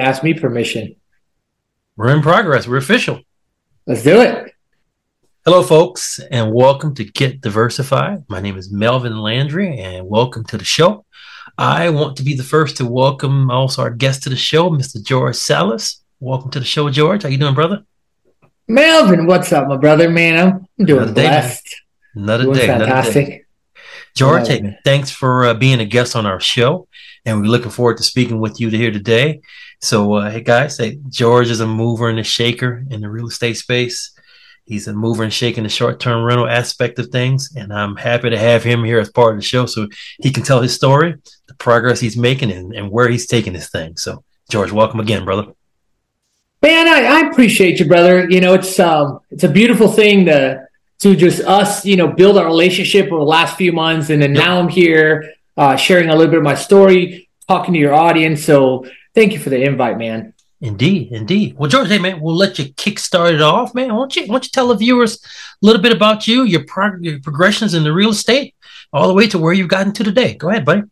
ask me permission. We're in progress. We're official. Let's do it. Hello, folks, and welcome to Get Diversified. My name is Melvin Landry, and welcome to the show. I want to be the first to welcome also our guest to the show, Mr. George Salas. Welcome to the show, George. How you doing, brother? Melvin, what's up, my brother? Man, I'm doing another blessed. Day, another doing day, fantastic. Another day. George, hey, thanks for uh, being a guest on our show, and we're looking forward to speaking with you here today. So, uh, hey guys, hey, George is a mover and a shaker in the real estate space. He's a mover and shaker in the short-term rental aspect of things, and I'm happy to have him here as part of the show so he can tell his story, the progress he's making, and, and where he's taking this thing. So, George, welcome again, brother. Man, I, I appreciate you, brother. You know, it's um, it's a beautiful thing to to just us, you know, build our relationship over the last few months, and then yep. now I'm here uh, sharing a little bit of my story, talking to your audience. So Thank you for the invite, man. Indeed, indeed. Well, George, hey man, we'll let you kick start it off, man. Why don't you why don't you tell the viewers a little bit about you, your, prog- your progressions in the real estate, all the way to where you've gotten to today. Go ahead, buddy.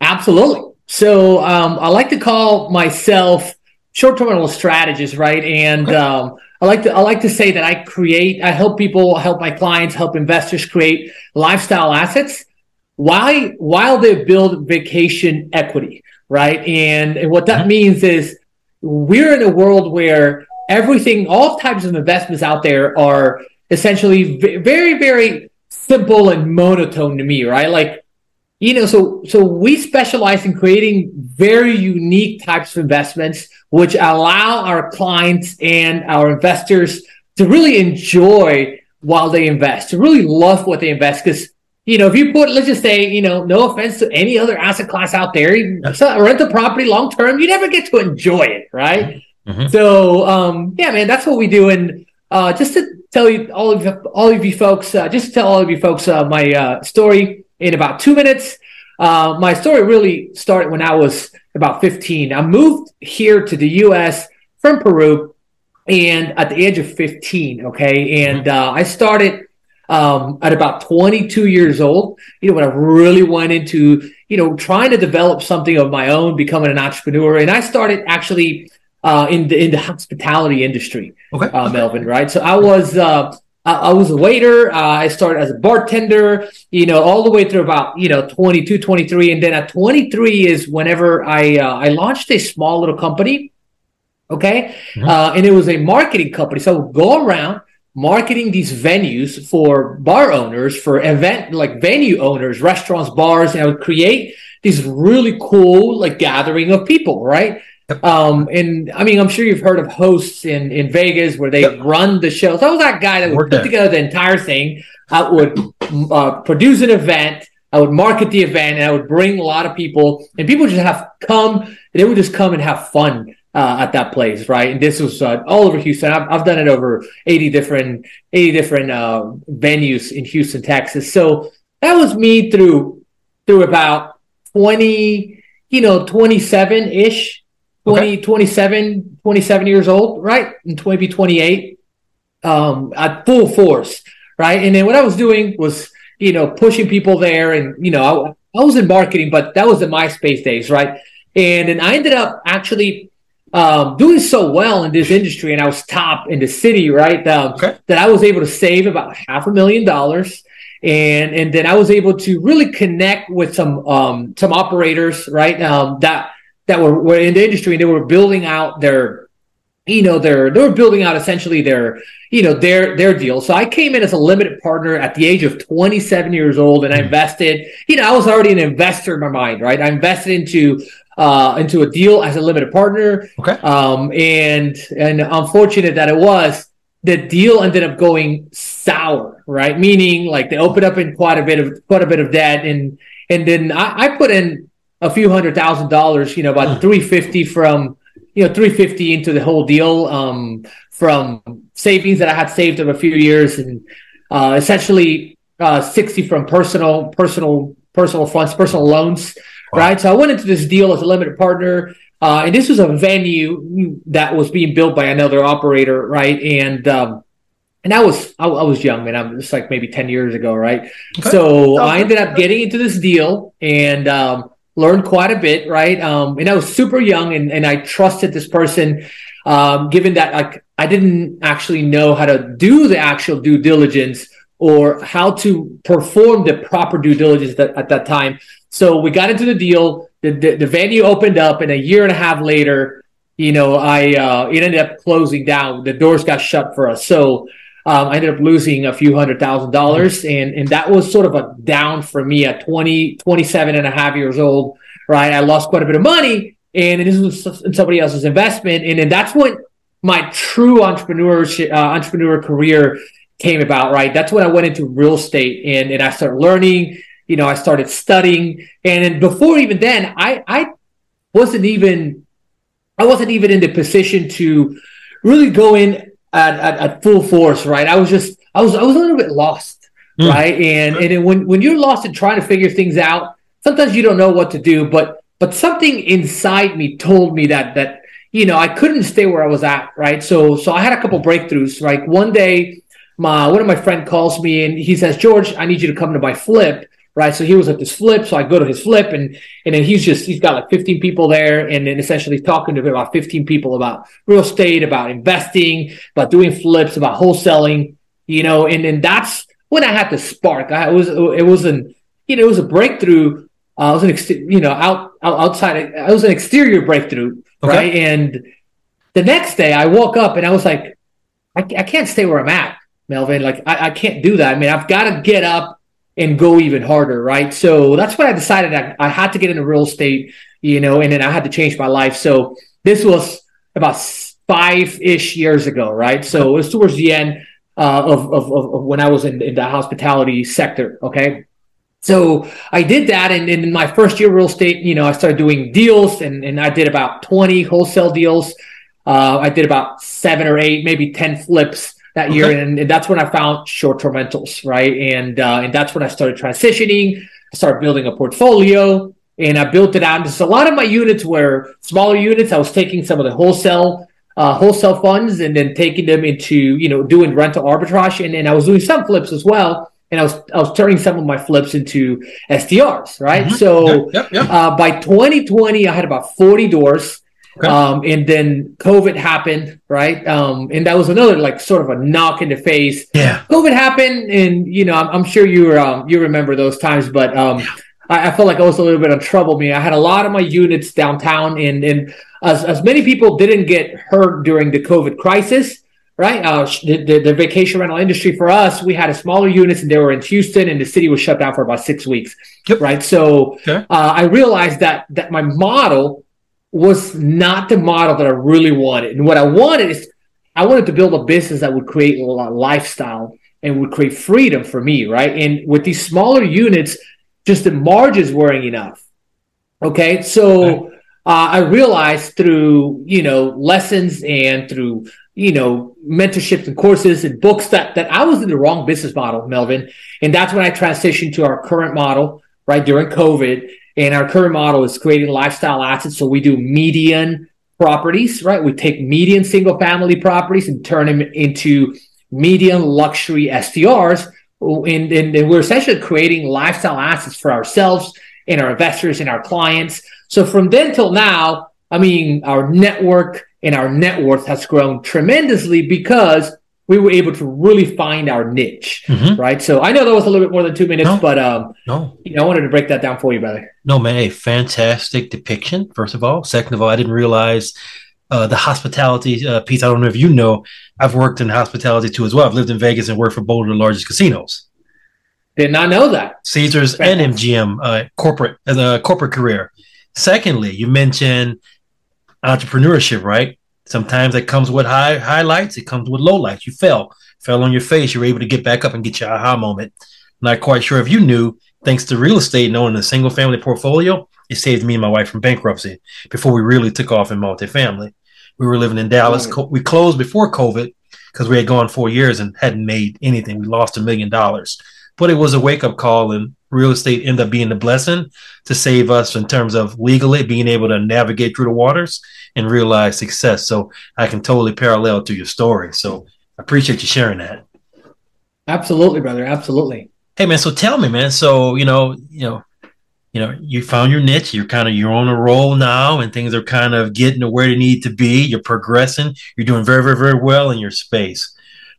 Absolutely. So um, I like to call myself short-term rental strategist, right? And um, I like to I like to say that I create, I help people, help my clients, help investors create lifestyle assets while while they build vacation equity right? And, and what that mm-hmm. means is we're in a world where everything, all types of investments out there are essentially very, very simple and monotone to me, right? Like, you know, so so we specialize in creating very unique types of investments, which allow our clients and our investors to really enjoy while they invest, to really love what they invest. Because you know, if you put, let's just say, you know, no offense to any other asset class out there, rent a property long term, you never get to enjoy it, right? Mm-hmm. So, um, yeah, man, that's what we do. And uh, just to tell you, all of you, all of you folks, uh, just to tell all of you folks uh, my uh, story in about two minutes. Uh, my story really started when I was about 15. I moved here to the U.S. from Peru, and at the age of 15, okay, and mm-hmm. uh, I started um, at about 22 years old, you know, when I really went into, you know, trying to develop something of my own, becoming an entrepreneur. And I started actually uh, in the in the hospitality industry, okay. uh, Melvin. Right, so I was. Uh, I was a waiter. Uh, I started as a bartender, you know, all the way through about, you know, 22, 23. And then at 23 is whenever I, uh, I launched a small little company. Okay. Mm-hmm. Uh, and it was a marketing company. So I would go around marketing these venues for bar owners, for event like venue owners, restaurants, bars, and I would create these really cool like gathering of people, right? Yep. Um, and I mean, I'm sure you've heard of hosts in, in Vegas where they yep. run the show. So I was that guy that would Work put there. together the entire thing. I would uh, produce an event. I would market the event and I would bring a lot of people and people just have come and they would just come and have fun uh, at that place, right? And this was uh, all over Houston. I've, I've done it over 80 different 80 different uh, venues in Houston, Texas. So that was me through through about 20, you know, 27 ish, 20, okay. 27, 27 years old, right? And 20, 28 um, at full force, right? And then what I was doing was, you know, pushing people there, and you know, I, I was in marketing, but that was the MySpace days, right? And then I ended up actually um, doing so well in this industry, and I was top in the city, right? Um, okay. That I was able to save about half a million dollars, and and then I was able to really connect with some um, some operators, right? Um, that that were, were in the industry, and they were building out their, you know, their they were building out essentially their, you know, their their deal. So I came in as a limited partner at the age of 27 years old, and I hmm. invested. You know, I was already an investor in my mind, right? I invested into uh, into a deal as a limited partner. Okay. Um, and and unfortunate that it was, the deal ended up going sour, right? Meaning like they opened up in quite a bit of quite a bit of debt, and and then I, I put in a few hundred thousand dollars, you know, about mm. three fifty from you know three fifty into the whole deal um, from savings that I had saved over a few years, and uh, essentially uh, sixty from personal personal personal funds, personal loans wow. right? So I went into this deal as a limited partner. Uh, and this was a venue that was being built by another operator, right? And um, and I was I, I, was young, man. I'm just like maybe ten years ago, right? Okay. So okay. I ended up getting into this deal, and um, learned quite a bit, right? Um, and I was super young and, and I trusted this person, um, given that like I didn't actually know how to do the actual due diligence or how to perform the proper due diligence that, at that time. So we got into the deal. The, the, the, venue opened up, and a year and a half later, you know, I uh, it ended up closing down. The doors got shut for us. So um, I ended up losing a few hundred thousand dollars, and and that was sort of a down for me at 20, 27 and a half years old. Right, I lost quite a bit of money, and this was somebody else's investment, and then that's when my true entrepreneurship uh, entrepreneur career came about, right? That's when I went into real estate and, and I started learning, you know, I started studying. And before even then, I, I wasn't even, I wasn't even in the position to really go in at, at, at full force, right? I was just, I was, I was a little bit lost, mm. right? And, and when, when you're lost and trying to figure things out, sometimes you don't know what to do, but, but something inside me told me that, that, you know, I couldn't stay where I was at, right? So, so I had a couple breakthroughs. Like one day, my one of my friend calls me and he says, George, I need you to come to my flip. Right. So he was at this flip. So I go to his flip and, and then he's just, he's got like 15 people there and then essentially talking to about 15 people about real estate, about investing, about doing flips, about wholesaling, you know, and then that's when I had the spark. I was, it wasn't, you know, it was a breakthrough. Uh, it was an, ex- you know, out, out outside, it was an exterior breakthrough. Okay. Right. And the next day I woke up and I was like, I, I can't stay where I'm at. Melvin. Like I, I can't do that. I mean, I've got to get up and go even harder, right? So that's what I decided I, I had to get into real estate, you know, and then I had to change my life. So this was about five ish years ago, right? So it was towards the end uh, of, of, of, when I was in, in the hospitality sector. Okay. So I did that. And, and in my first year real estate, you know, I started doing deals and, and I did about 20 wholesale deals. Uh, I did about seven or eight, maybe 10 flips that year, okay. and, and, that's when I found short-term rentals, right? And uh, and that's when I started transitioning. I started building a portfolio, and I built it out. And a lot of my units were smaller units. I was taking some of the wholesale uh, wholesale funds and then taking them into you know doing rental arbitrage, and then I was doing some flips as well. And I was I was turning some of my flips into STRs, right? Mm-hmm. So yep, yep, yep. Uh, by 2020, I had about 40 doors. Okay. Um, and then COVID happened, right? Um, and that was another like sort of a knock in the face. Yeah. COVID happened, and you know, I'm, I'm sure you um, you remember those times, but um, yeah. I, I, felt like I was a little bit of trouble. Me, I had a lot of my units downtown, and and as as many people didn't get hurt during the COVID crisis, right? Uh, the, the, the vacation rental industry for us, we had a smaller units, and they were in Houston, and the city was shut down for about six weeks, yep. right? So okay. uh, I realized that that my model was not the model that I really wanted. And what I wanted is I wanted to build a business that would create a lifestyle and would create freedom for me, right? And with these smaller units, just the margins weren't enough. Okay, so uh, I realized through you know lessons and through you know mentorships and courses and books that that I was in the wrong business model, Melvin, and that's when I transitioned to our current model right during COVID and our current model is creating lifestyle assets. So we do median properties, right? We take median single family properties and turn them into median luxury STRs. And, and, and we're essentially creating lifestyle assets for ourselves and our investors and our clients. So from then till now, I mean, our network and our net worth has grown tremendously because we were able to really find our niche, mm-hmm. right? So I know that was a little bit more than two minutes, no, but um, no, you know, I wanted to break that down for you, brother. No, man, a fantastic depiction. First of all, second of all, I didn't realize uh, the hospitality uh, piece. I don't know if you know, I've worked in hospitality too as well. I've lived in Vegas and worked for both of the largest casinos. Did not know that. Caesars and MGM uh, corporate as a corporate career. Secondly, you mentioned entrepreneurship, right? Sometimes it comes with high highlights, it comes with lowlights. You fell, fell on your face, you were able to get back up and get your aha moment. Not quite sure if you knew, thanks to real estate and owning a single family portfolio, it saved me and my wife from bankruptcy before we really took off in multifamily. We were living in Dallas. Mm. We closed before COVID because we had gone four years and hadn't made anything. We lost a million dollars, but it was a wake up call and real estate ended up being the blessing to save us in terms of legally being able to navigate through the waters and realize success. So I can totally parallel to your story. So I appreciate you sharing that. Absolutely, brother. Absolutely. Hey man, so tell me, man. So you know, you know, you know, you found your niche. You're kind of you're on a roll now, and things are kind of getting to where they need to be. You're progressing. You're doing very, very, very well in your space.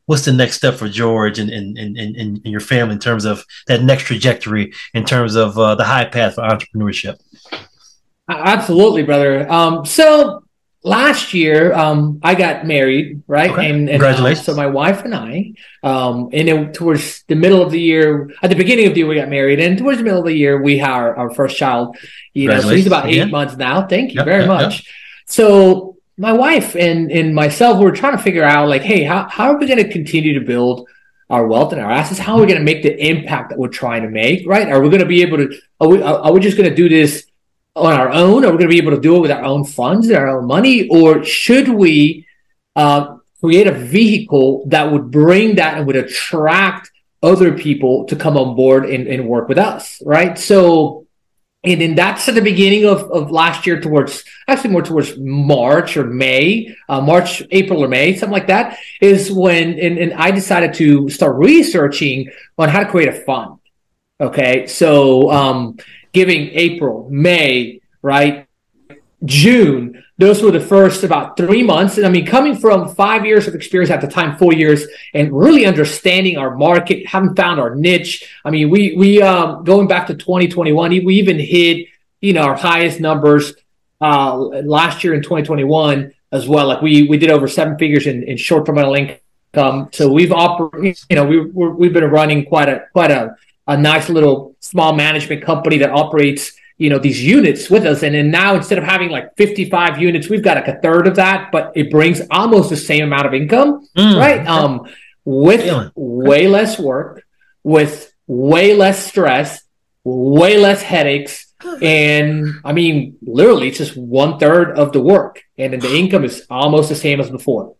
What's the next step for George and and, and, and, and your family in terms of that next trajectory in terms of uh, the high path for entrepreneurship? Absolutely, brother. Um, so last year um, I got married, right? Okay. And, and Congratulations. Uh, so my wife and I, um, and then towards the middle of the year, at the beginning of the year, we got married, and towards the middle of the year, we had our, our first child. You know, so he's about eight months now. Thank you yep, very yep, much. Yep. So my wife and and myself, were trying to figure out, like, hey, how how are we going to continue to build? Our wealth and our assets. How are we going to make the impact that we're trying to make? Right? Are we going to be able to? Are we? Are we just going to do this on our own? Are we going to be able to do it with our own funds and our own money? Or should we uh, create a vehicle that would bring that and would attract other people to come on board and, and work with us? Right. So, and then that's at the beginning of, of last year towards actually more towards March or May, uh, March, April or May, something like that is when, and, and I decided to start researching on how to create a fund. Okay. So, um, giving April, May, right? June, those were the first about three months. And I mean, coming from five years of experience at the time, four years, and really understanding our market, having found our niche. I mean, we, we, um, going back to 2021, we even hit, you know, our highest numbers, uh, last year in 2021 as well. Like we, we did over seven figures in, in short-term rental income. So we've operated, you know, we, we're, we've been running quite a, quite a, a nice little small management company that operates you know these units with us. And then now instead of having like 55 units we've got like a third of that but it brings almost the same amount of income mm, right? Okay. um with Feeling. way less work with way less stress way less headaches and i mean literally it's just one third of the work. And then the income is almost the same as before.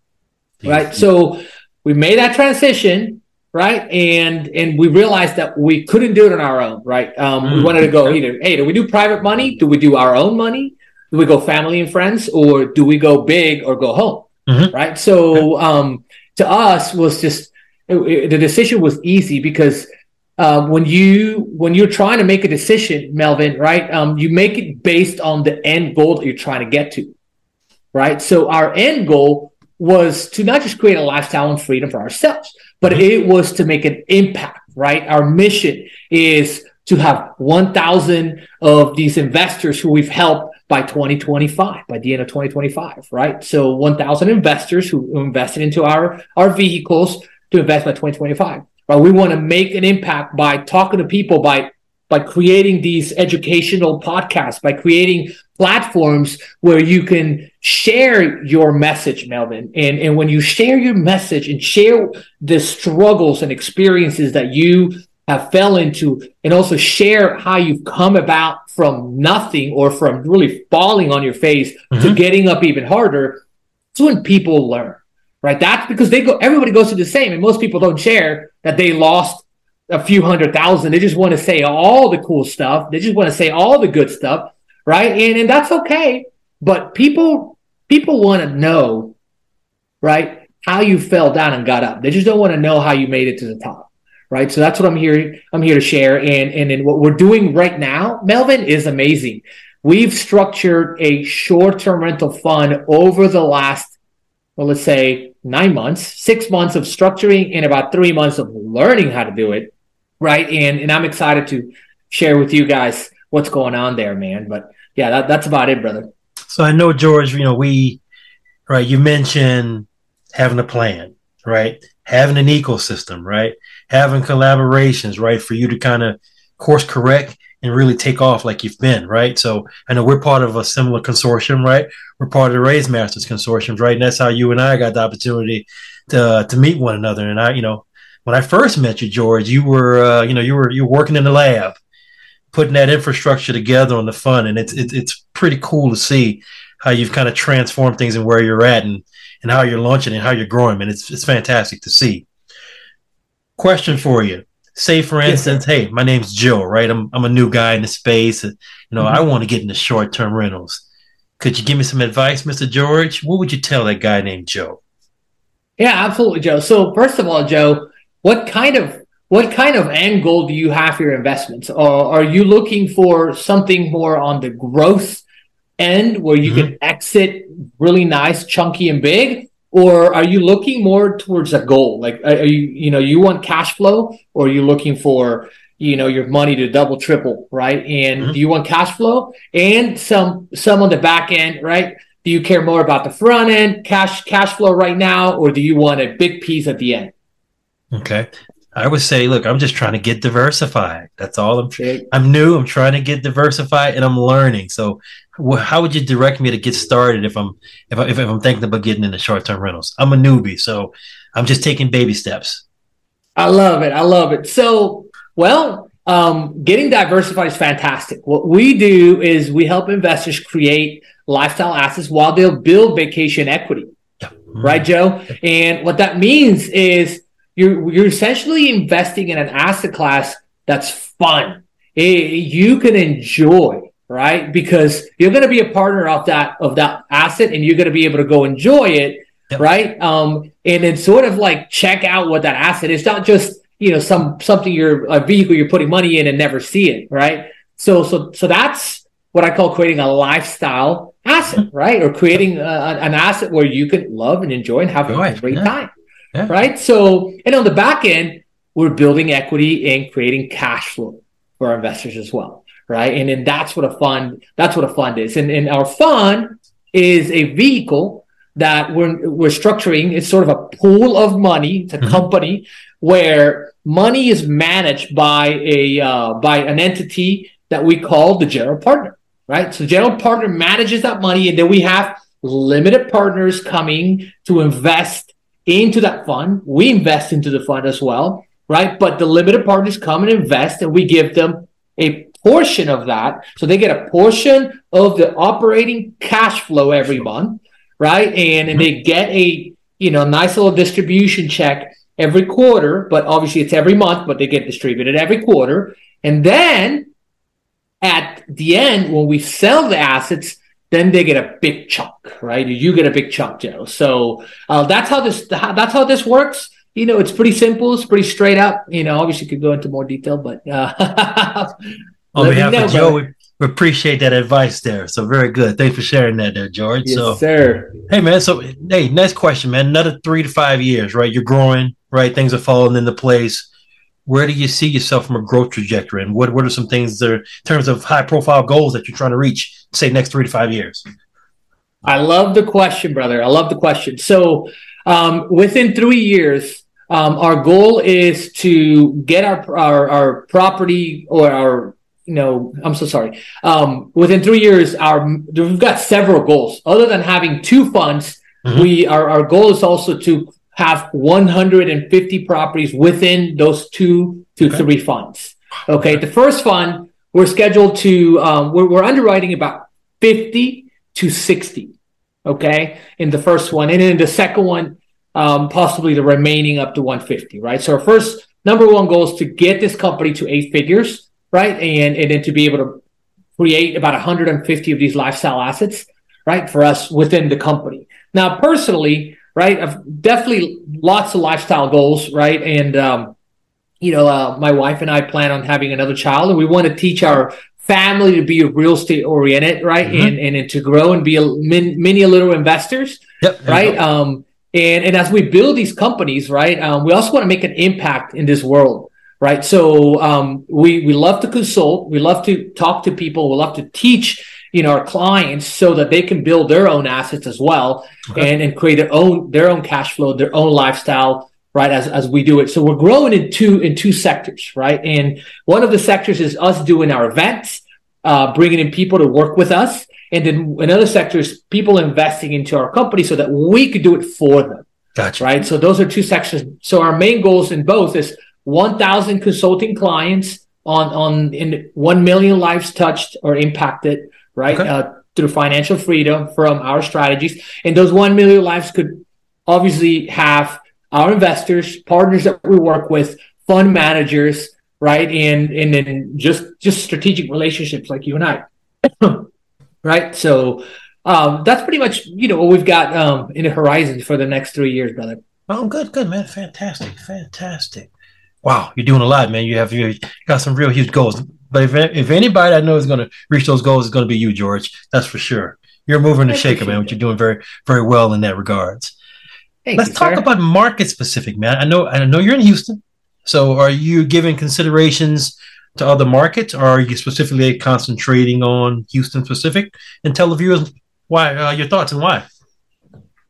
Right? so we made that transition right? And and we realized that we couldn't do it on our own, right? Um, mm. We wanted to go either, hey, do we do private money? Do we do our own money? Do we go family and friends, or do we go big or go home, mm-hmm. right? So um, to us was just it, it, the decision was easy because uh, when you when you're trying to make a decision, Melvin, right? Um, you make it based on the end goal that you're trying to get to, right? So our end goal was to not just create a lifestyle and freedom for ourselves, but mm-hmm. it was to make an impact, right? Our mission is to have 1,000 of these investors who we've helped by 2025, by the end of 2025, right? So 1,000 investors who invested into our, our vehicles to invest by 2025, right? We want to make an impact by talking to people, by by creating these educational podcasts, by creating platforms where you can share your message, Melvin. And, and when you share your message and share the struggles and experiences that you have fell into, and also share how you've come about from nothing or from really falling on your face mm-hmm. to getting up even harder, it's when people learn, right? That's because they go, everybody goes through the same. And most people don't share that they lost a few hundred thousand. They just want to say all the cool stuff. They just want to say all the good stuff, right? And and that's okay. But people people want to know, right, how you fell down and got up. They just don't want to know how you made it to the top, right? So that's what I'm here. I'm here to share. And and and what we're doing right now, Melvin, is amazing. We've structured a short-term rental fund over the last, well, let's say nine months, six months of structuring, and about three months of learning how to do it right? And and I'm excited to share with you guys what's going on there, man. But yeah, that, that's about it, brother. So I know George, you know, we right, you mentioned having a plan, right? Having an ecosystem, right? Having collaborations, right? For you to kind of course correct and really take off like you've been, right? So I know we're part of a similar consortium, right? We're part of the Raise Masters consortium, right? And that's how you and I got the opportunity to to meet one another. And I, you know, when I first met you, George, you were uh, you know you were you were working in the lab, putting that infrastructure together on the fun, and it's it's it's pretty cool to see how you've kind of transformed things and where you're at, and and how you're launching and how you're growing, and it's it's fantastic to see. Question for you. Say for instance, yes, hey, my name's Joe, right? I'm I'm a new guy in the space. You know, mm-hmm. I want to get into short term rentals. Could you give me some advice, Mr. George? What would you tell that guy named Joe? Yeah, absolutely, Joe. So first of all, Joe, what kind of what kind of end goal do you have for your investments? Or are you looking for something more on the growth end where you mm-hmm. can exit really nice, chunky, and big? Or are you looking more towards a goal? Like, are you, you know, you want cash flow or are you looking for, you know, your money to double, triple, right? And mm-hmm. do you want cash flow and some, some on the back end, right? Do you care more about the front end cash, cash flow right now, or do you want a big piece at the end? Okay. I would say, look, I'm just trying to get diversified. That's all I'm. I'm new. I'm trying to get diversified, and I'm learning. So, how would you direct me to get started if I'm if, I, if I'm thinking about getting into short term rentals? I'm a newbie, so I'm just taking baby steps. I love it. I love it. So, well, um, getting diversified is fantastic. What we do is we help investors create lifestyle assets while they'll build vacation equity. Mm-hmm. Right, Joe? And what that means is you're you're essentially investing in an asset class that's fun. It, you can enjoy, right? Because you're going to be a partner of that of that asset, and you're going to be able to go enjoy it, yep. right? Um, and then sort of like check out what that asset is. Not just you know some something you're a vehicle you're putting money in and never see it, right? So so so that's what I call creating a lifestyle asset, mm-hmm. right? Or creating a, an asset where you can love and enjoy and have a great yeah. time yeah. right? So, and on the back end, we're building equity and creating cash flow for our investors as well, right? And then that's what a fund that's what a fund is. And, and our fund is a vehicle that we're we're structuring. It's sort of a pool of money. It's a mm-hmm. company where money is managed by a uh, by an entity that we call the general partner, right? So the general partner manages that money, and then we have limited partners coming to invest into that fund. We invest into the fund as well, right? But the limited partners come and invest, and we give them a portion of that. So they get a portion of the operating cash flow every month, right? And, and they mm-hmm. get a you know nice little distribution check every quarter, but obviously it's every month, but they get distributed every quarter. And then at the end, when we sell the assets, then they get a big chunk, right? You get a big chunk, Joe. So uh, that's how this that's how this works. You know, it's pretty simple. It's pretty straight up. You know, obviously could go into more detail, but uh, on behalf know, of Joe, we, we, appreciate that advice there. So very good. Thanks for sharing that, there, George. Yes, so, sir. Hey, man. So, hey, next question, man. Another three to five years, right? You're growing, right? Things are falling into place where do you see yourself from a growth trajectory? And what, what are some things that are in terms of high profile goals that you're trying to reach say next three to five years? I love the question brother. I love the question. So um, within three years um, our goal is to get our, our, our property or our you know i'm so sorry. Um, within three years our we've got several goals. Other than having two funds mm-hmm. we our, our goal is also to have 150 properties within those two to okay. three funds. Okay. The first fund, we're scheduled to, um, we're, we're underwriting about 50 to 60. Okay. In the first one. And in the second one, um, possibly the remaining up to 150. Right. So our first number one goal is to get this company to eight figures. Right. And, and then to be able to create about 150 of these lifestyle assets. Right. For us within the company. Now, personally, right? I've definitely lots of lifestyle goals, right? And um, you know, uh, my wife and I plan on having another child, and we want to teach our family to be real estate oriented, right? Mm-hmm. And, and, and to grow and be a min, many little investors, yep, right? Um, and and as we build these companies, right, um, we also want to make an impact in this world, right? So um, we we love to consult, we love to talk to people, we love to teach you know our clients so that they can build their own assets as well okay. and, and create their own their own cash flow their own lifestyle right as, as we do it. So we're growing in two in two sectors right? And one of the sectors is us doing our events uh, bringing in people to work with us. And then another sector is people investing into our company so that we could do it for them. Gotcha. Right? So those are two sections. So our main goals in both is 1000 consulting clients on on in 1 million lives touched or impacted right? Okay. Uh, through financial freedom from our strategies. And those 1 million lives could obviously have our investors, partners that we work with, fund managers, right? And, and then just, just strategic relationships like you and I, right? So, um, that's pretty much, you know, what we've got, um, in the horizon for the next three years, brother. Oh, good, good, man. Fantastic. Fantastic. wow, you're doing a lot, man. You have you got some real huge goals. But if if anybody I know is going to reach those goals, is going to be you, George. That's for sure. You're moving the shaker, man. What you're doing very very well in that regards. Thank Let's you, talk sir. about market specific, man. I know I know you're in Houston. So are you giving considerations to other markets, or are you specifically concentrating on Houston specific? And tell the viewers why uh, your thoughts and why.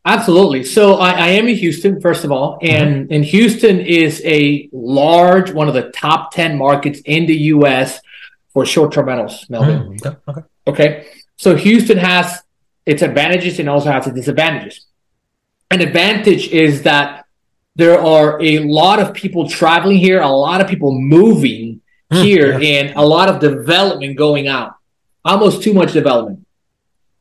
Absolutely. So I, I, am in Houston, first of all, and mm-hmm. and Houston is a large, one of the top ten markets in the U.S. for short-term rentals. Melvin. Mm, okay. Okay. So Houston has its advantages and also has its disadvantages. An advantage is that there are a lot of people traveling here, a lot of people moving mm, here, yeah. and a lot of development going on. Almost too much development.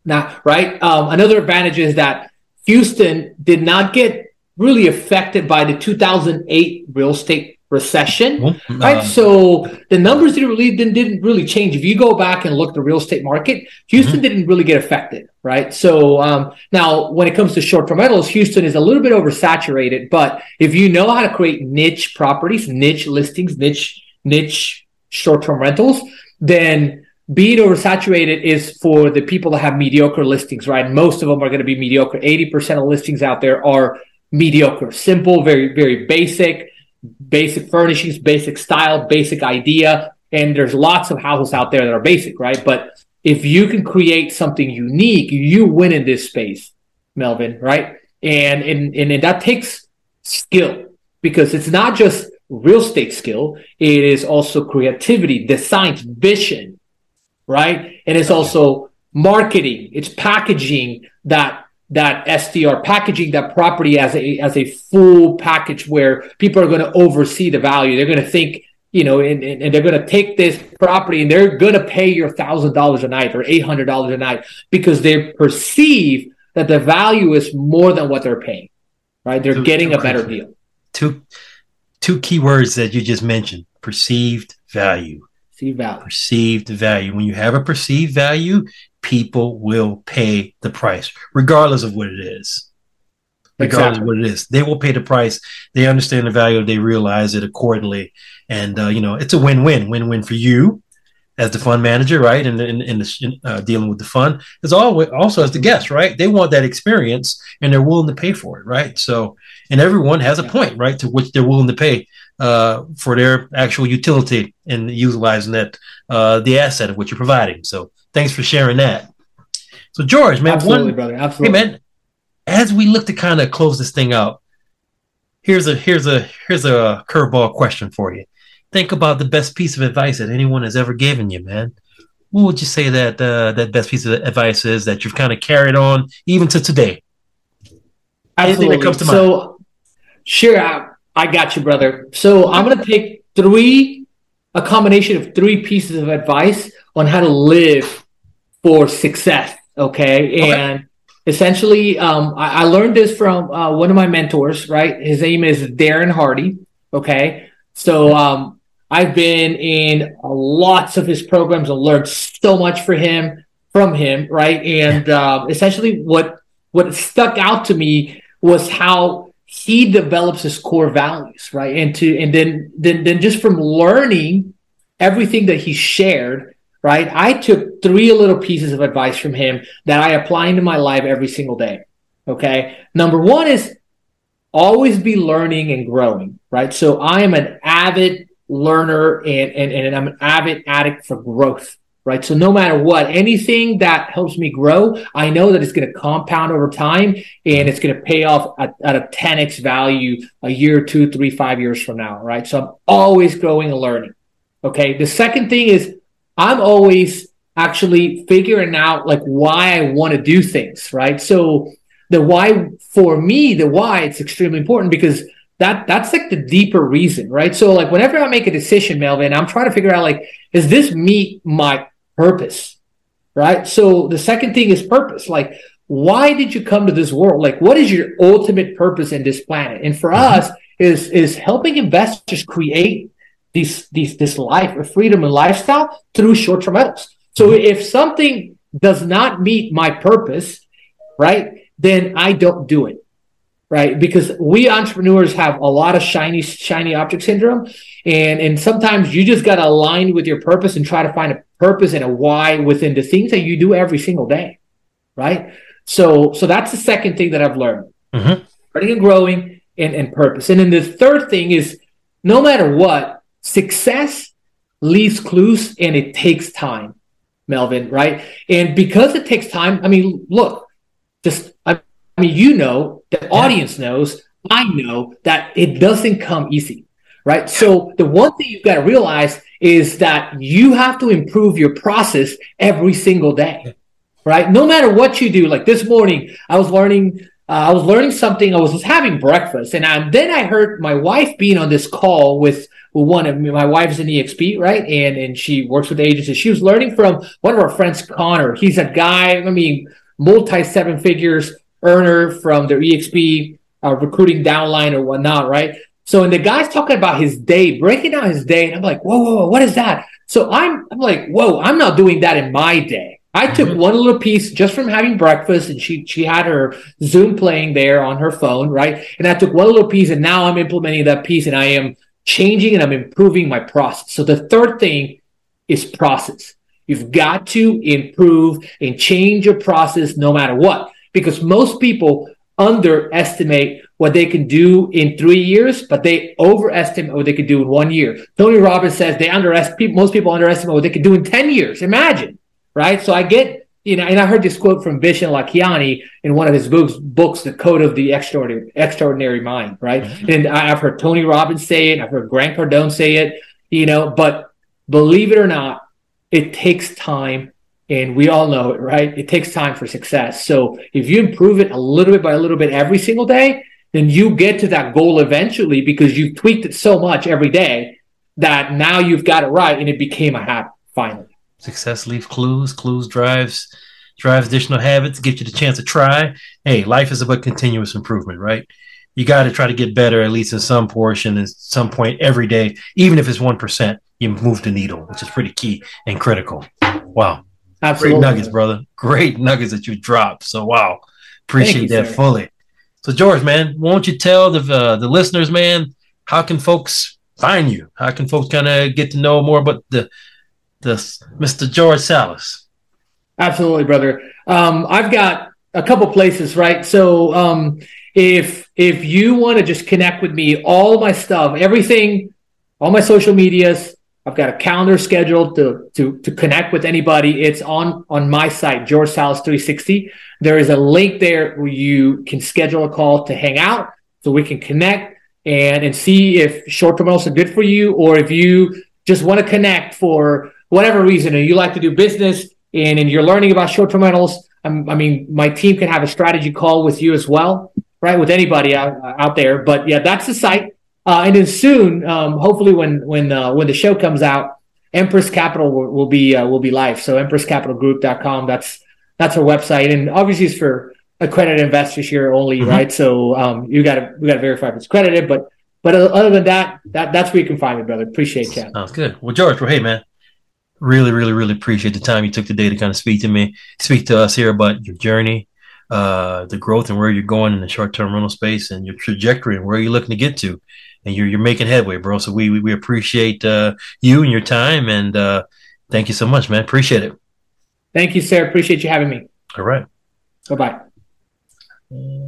Now, right? Um, another advantage is that Houston did not get really affected by the 2008 real estate recession, mm-hmm. right? Uh, so the numbers didn't really didn't, didn't really change. If you go back and look at the real estate market, Houston mm-hmm. didn't really get affected, right? So um, now when it comes to short-term rentals, Houston is a little bit oversaturated. But if you know how to create niche properties, niche listings, niche niche short-term rentals, then being oversaturated is for the people that have mediocre listings, right? Most of them are going to be mediocre. 80% of listings out there are mediocre, simple, very, very basic, basic furnishings, basic style, basic idea. And there's lots of houses out there that are basic, right? But if you can create something unique, you win in this space, Melvin, right? And, and, and that takes skill because it's not just real estate skill. It is also creativity, design, vision, right? And it's also marketing, it's packaging that that STR packaging that property as a as a full package where people are going to oversee the value. They're going to think, you know, and, and, they're going to take this property and they're going to pay your thousand dollars a night or eight hundred dollars a night because they perceive that the value is more than what they're paying. Right? They're two, getting two a better deal. Two two key words that you just mentioned: perceived value. Perceived value. Perceived value. When you have a perceived value, people will pay the price, regardless of what it is. Regardless exactly. of what it is, they will pay the price. They understand the value. They realize it accordingly, and uh, you know it's a win-win. Win-win for you as the fund manager, right? And in, in, the, uh, dealing with the fund, as always, also as the guest, right? They want that experience and they're willing to pay for it, right? So, and everyone has a point, right, to which they're willing to pay uh, for their actual utility and utilizing that uh, the asset of what you're providing. So, thanks for sharing that. So, George, man, absolutely, one, brother, absolutely, hey, man. As we look to kind of close this thing out, here's a here's a here's a curveball question for you think about the best piece of advice that anyone has ever given you, man. What would you say that uh, that best piece of advice is that you've kind of carried on even to today? Absolutely. Anything that comes to mind. So, sure, I, I got you, brother. So I'm going to take three, a combination of three pieces of advice on how to live for success. Okay, okay. and essentially, um, I, I, learned this from uh, one of my mentors. Right, his name is Darren Hardy. Okay, so um, I've been in lots of his programs and learned so much for him from him, right? And uh, essentially, what what stuck out to me was how he develops his core values, right? And to and then then then just from learning everything that he shared, right? I took three little pieces of advice from him that I apply into my life every single day. Okay, number one is always be learning and growing, right? So I am an avid learner and, and, and I'm an avid addict for growth, right? So no matter what, anything that helps me grow, I know that it's going to compound over time and it's going to pay off at, at, a 10x value a year, two, three, five years from now, right? So I'm always growing and learning. Okay. The second thing is I'm always actually figuring out like why I want to do things, right? So the why for me, the why it's extremely important because that that's like the deeper reason, right? So like whenever I make a decision, Melvin, I'm trying to figure out like, does this meet my purpose? Right. So the second thing is purpose. Like, why did you come to this world? Like, what is your ultimate purpose in this planet? And for mm-hmm. us is is helping investors create these these this life of freedom and lifestyle through short-term rentals. So mm-hmm. if something does not meet my purpose, right, then I don't do it right? Because we entrepreneurs have a lot of shiny, shiny object syndrome. And, and sometimes you just got to align with your purpose and try to find a purpose and a why within the things that you do every single day, right? So, so that's the second thing that I've learned. Mm-hmm. Starting and growing and, and purpose. And then the third thing is no matter what, success leaves clues and it takes time, Melvin, right? And because it takes time, I mean, look, just I mean, you know, the audience knows, I know that it doesn't come easy, right? So the one thing you've got to realize is that you have to improve your process every single day, right? No matter what you do. Like this morning, I was learning. Uh, I was learning something. I was just having breakfast, and I, then I heard my wife being on this call with, with one of my wife's an EXP, right? And and she works with agencies. She was learning from one of our friends, Connor. He's a guy. I mean, multi seven figures earner from their EXP uh, recruiting downline or whatnot, right? So, and the guy's talking about his day, breaking down his day, and I'm like, whoa, whoa, whoa, what is that? So I'm, I'm like, whoa, I'm not doing that in my day. I took mm-hmm. one little piece just from having breakfast, and she she had her Zoom playing there on her phone, right? And I took one little piece, and now I'm implementing that piece, and I am changing and I'm improving my process. So the third thing is process. You've got to improve and change your process no matter what because most people underestimate what they can do in three years, but they overestimate what they can do in one year. Tony Robbins says they underestimate, most people underestimate what they can do in 10 years. Imagine, right? So I get, you know, and I heard this quote from Vishen Lakhiani in one of his books, books, The Code of the Extraordinary, Extraordinary Mind, right? Mm-hmm. And I've heard Tony Robbins say it. I've heard Grant Cardone say it, you know, but believe it or not, it takes time and we all know it, right? It takes time for success. So if you improve it a little bit by a little bit every single day, then you get to that goal eventually because you've tweaked it so much every day that now you've got it right and it became a habit finally. Success leaves clues, clues drives drives additional habits, gives you the chance to try. Hey, life is about continuous improvement, right? You got to try to get better at least in some portion at some point every day, even if it's 1%, you move the needle, which is pretty key and critical. Wow. Absolutely. Great nuggets, brother. Great nuggets that you dropped. So wow, appreciate you, that sir. fully. So George, man, won't you tell the uh, the listeners, man, how can folks find you? How can folks kind of get to know more about the the Mr. George Salas? Absolutely, brother. Um, I've got a couple places, right? So um, if if you want to just connect with me, all my stuff, everything, all my social medias, I've got a calendar scheduled to, to, to connect with anybody. It's on, on my site, George Salas 360. There is a link there where you can schedule a call to hang out so we can connect and, and see if short-term rentals are good for you or if you just want to connect for whatever reason and you like to do business and, and you're learning about short-term rentals. I'm, I mean, my team can have a strategy call with you as well, right? With anybody out, out there. But yeah, that's the site. Uh, and then soon, um, hopefully, when when uh, when the show comes out, Empress Capital will, will be uh, will be live. So empresscapitalgroup.com. That's that's our website, and obviously it's for accredited investors here only, mm-hmm. right? So um, you got to we got to verify if it's accredited, but but other than that, that that's where you can find me, brother. Appreciate you. Sounds good. Well, George, well, hey man, really, really, really appreciate the time you took today to kind of speak to me, speak to us here about your journey, uh, the growth and where you're going in the short term rental space, and your trajectory and where you're looking to get to and you're you're making headway, bro. So we we, appreciate uh, you and your time, and uh, thank you so much, man. Appreciate it. Thank you, sir. Appreciate you having me. All right. Bye bye.